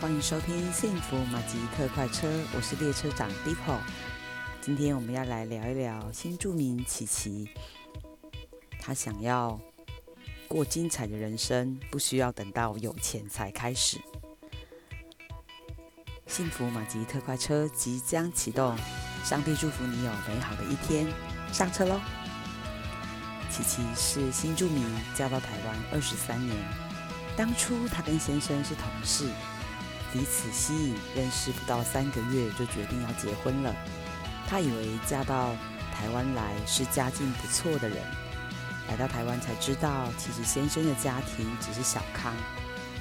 欢迎收听《幸福马吉特快车》，我是列车长 Deepo。今天我们要来聊一聊新住民琪琪，他想要过精彩的人生，不需要等到有钱才开始。幸福马吉特快车即将启动，上帝祝福你有美好的一天，上车喽！琪琪是新住民，嫁到台湾二十三年。当初她跟先生是同事，彼此吸引，认识不到三个月就决定要结婚了。她以为嫁到台湾来是家境不错的人，来到台湾才知道，其实先生的家庭只是小康，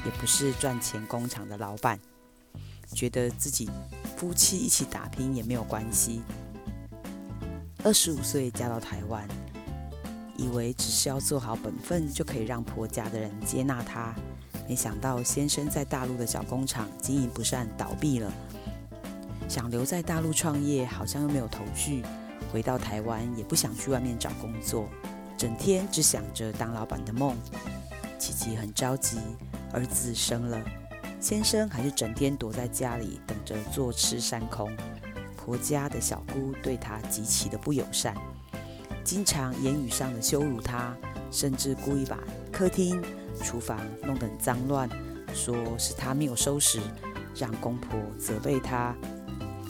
也不是赚钱工厂的老板。觉得自己夫妻一起打拼也没有关系。二十五岁嫁到台湾。以为只是要做好本分就可以让婆家的人接纳她，没想到先生在大陆的小工厂经营不善倒闭了，想留在大陆创业，好像又没有头绪，回到台湾也不想去外面找工作，整天只想着当老板的梦。琪琪很着急，儿子生了，先生还是整天躲在家里等着坐吃山空，婆家的小姑对他极其的不友善。经常言语上的羞辱他，甚至故意把客厅、厨房弄得很脏乱，说是他没有收拾，让公婆责备他，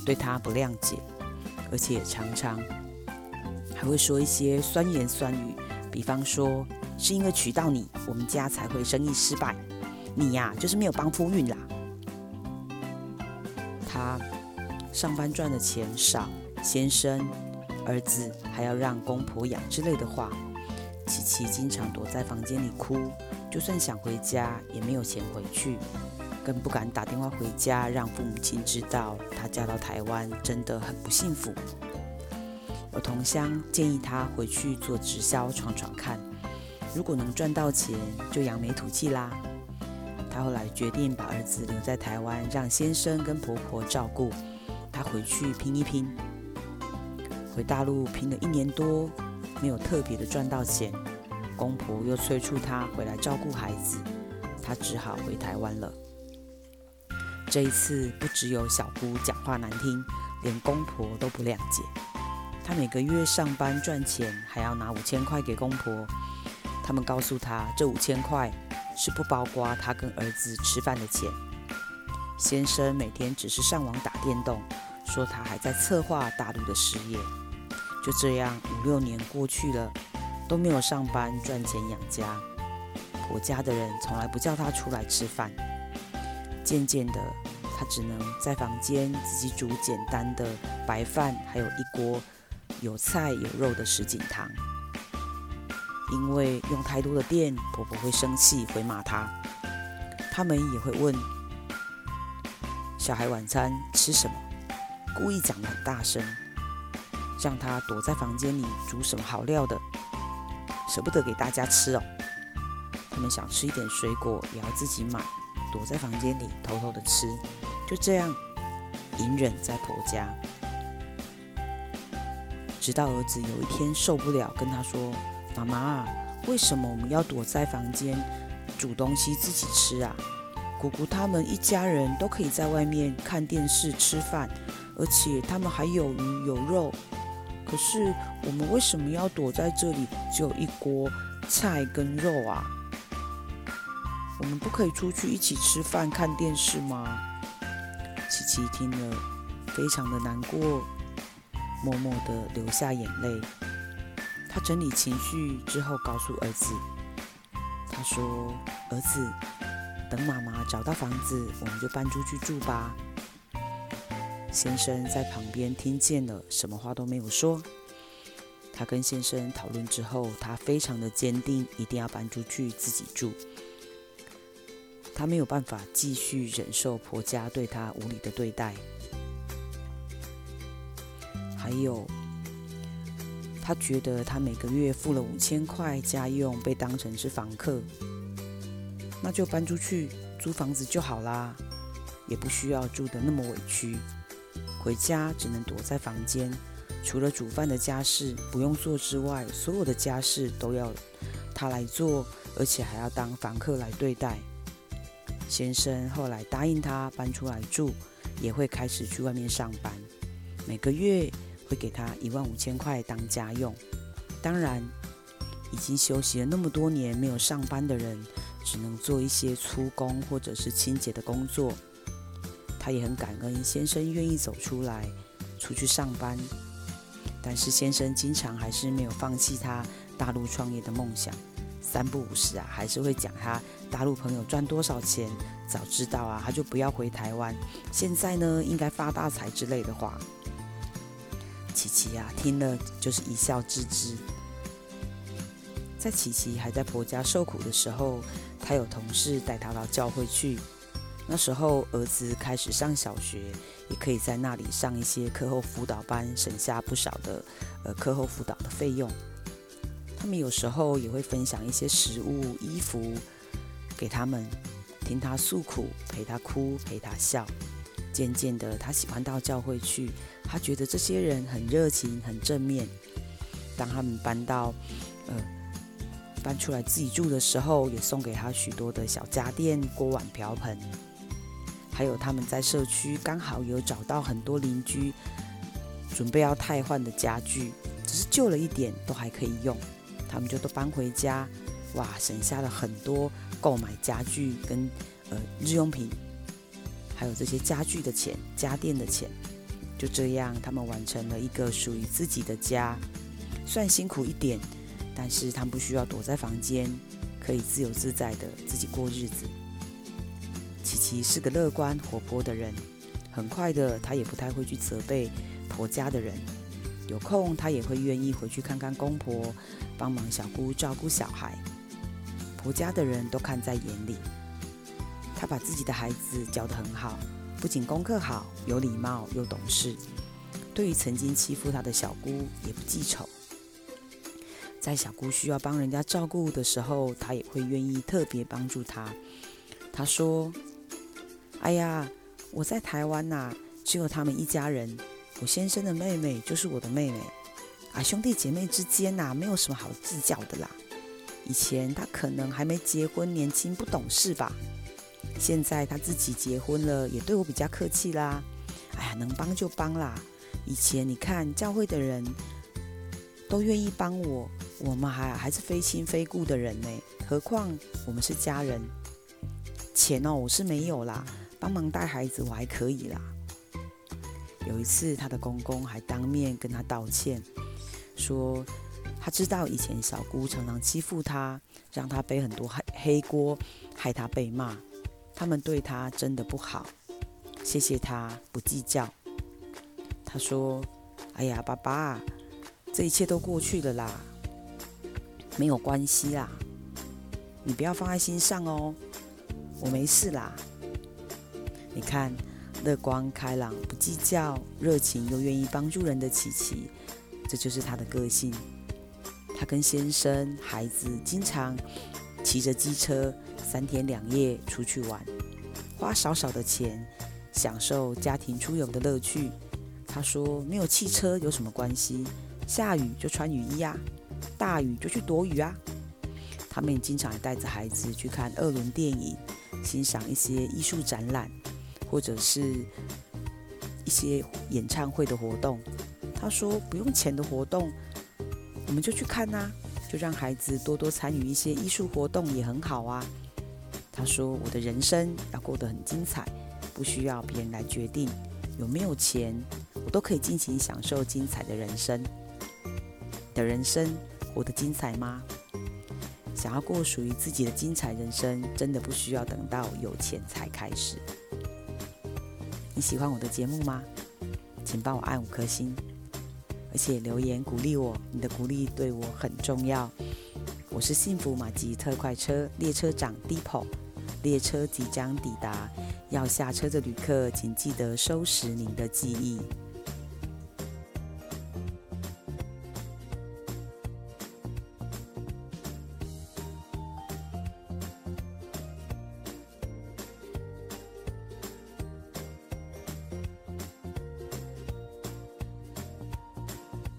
对他不谅解，而且常常还会说一些酸言酸语，比方说是因为娶到你，我们家才会生意失败，你呀就是没有帮夫运啦。他上班赚的钱少，先生。儿子还要让公婆养之类的话，琪琪经常躲在房间里哭，就算想回家也没有钱回去，更不敢打电话回家让父母亲知道她嫁到台湾真的很不幸福。有同乡建议她回去做直销闯闯看，如果能赚到钱就扬眉吐气啦。她后来决定把儿子留在台湾，让先生跟婆婆照顾，她回去拼一拼。回大陆拼了一年多，没有特别的赚到钱，公婆又催促他回来照顾孩子，他只好回台湾了。这一次不只有小姑讲话难听，连公婆都不谅解。他每个月上班赚钱，还要拿五千块给公婆。他们告诉他，这五千块是不包括他跟儿子吃饭的钱。先生每天只是上网打电动，说他还在策划大陆的事业。就这样五六年过去了，都没有上班赚钱养家。婆家的人从来不叫他出来吃饭。渐渐的，他只能在房间自己煮简单的白饭，还有一锅有菜有肉的什锦汤。因为用太多的电，婆婆会生气，会骂他。他们也会问小孩晚餐吃什么，故意讲得很大声。让他躲在房间里煮什么好料的，舍不得给大家吃哦。他们想吃一点水果，也要自己买，躲在房间里偷偷的吃。就这样隐忍在婆家，直到儿子有一天受不了，跟他说：“妈妈，为什么我们要躲在房间煮东西自己吃啊？姑姑他们一家人都可以在外面看电视吃饭，而且他们还有鱼有肉。”可是我们为什么要躲在这里？只有一锅菜跟肉啊！我们不可以出去一起吃饭、看电视吗？琪琪听了，非常的难过，默默的流下眼泪。他整理情绪之后，告诉儿子：“他说，儿子，等妈妈找到房子，我们就搬出去住吧。”先生在旁边听见了，什么话都没有说。他跟先生讨论之后，他非常的坚定，一定要搬出去自己住。他没有办法继续忍受婆家对他无理的对待，还有，他觉得他每个月付了五千块家用，被当成是房客，那就搬出去租房子就好啦，也不需要住得那么委屈。回家只能躲在房间，除了煮饭的家事不用做之外，所有的家事都要他来做，而且还要当房客来对待。先生后来答应他搬出来住，也会开始去外面上班，每个月会给他一万五千块当家用。当然，已经休息了那么多年没有上班的人，只能做一些粗工或者是清洁的工作。他也很感恩先生愿意走出来，出去上班。但是先生经常还是没有放弃他大陆创业的梦想，三不五时啊，还是会讲他大陆朋友赚多少钱，早知道啊，他就不要回台湾，现在呢，应该发大财之类的话。琪琪啊，听了就是一笑置之。在琪琪还在婆家受苦的时候，她有同事带她到教会去。那时候儿子开始上小学，也可以在那里上一些课后辅导班，省下不少的呃课后辅导的费用。他们有时候也会分享一些食物、衣服给他们，听他诉苦，陪他哭，陪他笑。渐渐的，他喜欢到教会去，他觉得这些人很热情、很正面。当他们搬到呃搬出来自己住的时候，也送给他许多的小家电、锅碗瓢盆。还有他们在社区刚好有找到很多邻居准备要汰换的家具，只是旧了一点都还可以用，他们就都搬回家，哇，省下了很多购买家具跟呃日用品，还有这些家具的钱、家电的钱，就这样他们完成了一个属于自己的家，算辛苦一点，但是他们不需要躲在房间，可以自由自在的自己过日子。其是个乐观活泼的人，很快的，她也不太会去责备婆家的人。有空，她也会愿意回去看看公婆，帮忙小姑照顾小孩。婆家的人都看在眼里。她把自己的孩子教得很好，不仅功课好，有礼貌又懂事。对于曾经欺负她的小姑，也不记仇。在小姑需要帮人家照顾的时候，她也会愿意特别帮助她。她说。哎呀，我在台湾呐、只有他们一家人。我先生的妹妹就是我的妹妹，啊，兄弟姐妹之间呐、没有什么好计较的啦。以前他可能还没结婚，年轻不懂事吧。现在他自己结婚了，也对我比较客气啦。哎呀，能帮就帮啦。以前你看教会的人都愿意帮我，我们还还是非亲非故的人呢，何况我们是家人。钱哦，我是没有啦。帮忙带孩子我还可以啦。有一次，他的公公还当面跟他道歉，说他知道以前小姑常常欺负他，让他背很多黑黑锅，害他被骂。他们对他真的不好，谢谢他不计较。他说：“哎呀，爸爸，这一切都过去了啦，没有关系啦，你不要放在心上哦，我没事啦。”你看，乐观开朗、不计较、热情又愿意帮助人的琪琪，这就是她的个性。她跟先生、孩子经常骑着机车三天两夜出去玩，花少少的钱，享受家庭出游的乐趣。她说：“没有汽车有什么关系？下雨就穿雨衣啊，大雨就去躲雨啊。”他们也经常带着孩子去看二轮电影，欣赏一些艺术展览。或者是一些演唱会的活动，他说不用钱的活动，我们就去看呐，就让孩子多多参与一些艺术活动也很好啊。他说我的人生要过得很精彩，不需要别人来决定有没有钱，我都可以尽情享受精彩的人生。的人生活得精彩吗？想要过属于自己的精彩人生，真的不需要等到有钱才开始。你喜欢我的节目吗？请帮我按五颗星，而且留言鼓励我。你的鼓励对我很重要。我是幸福马吉特快车列车长 Deepo，列车即将抵达，要下车的旅客请记得收拾您的记忆。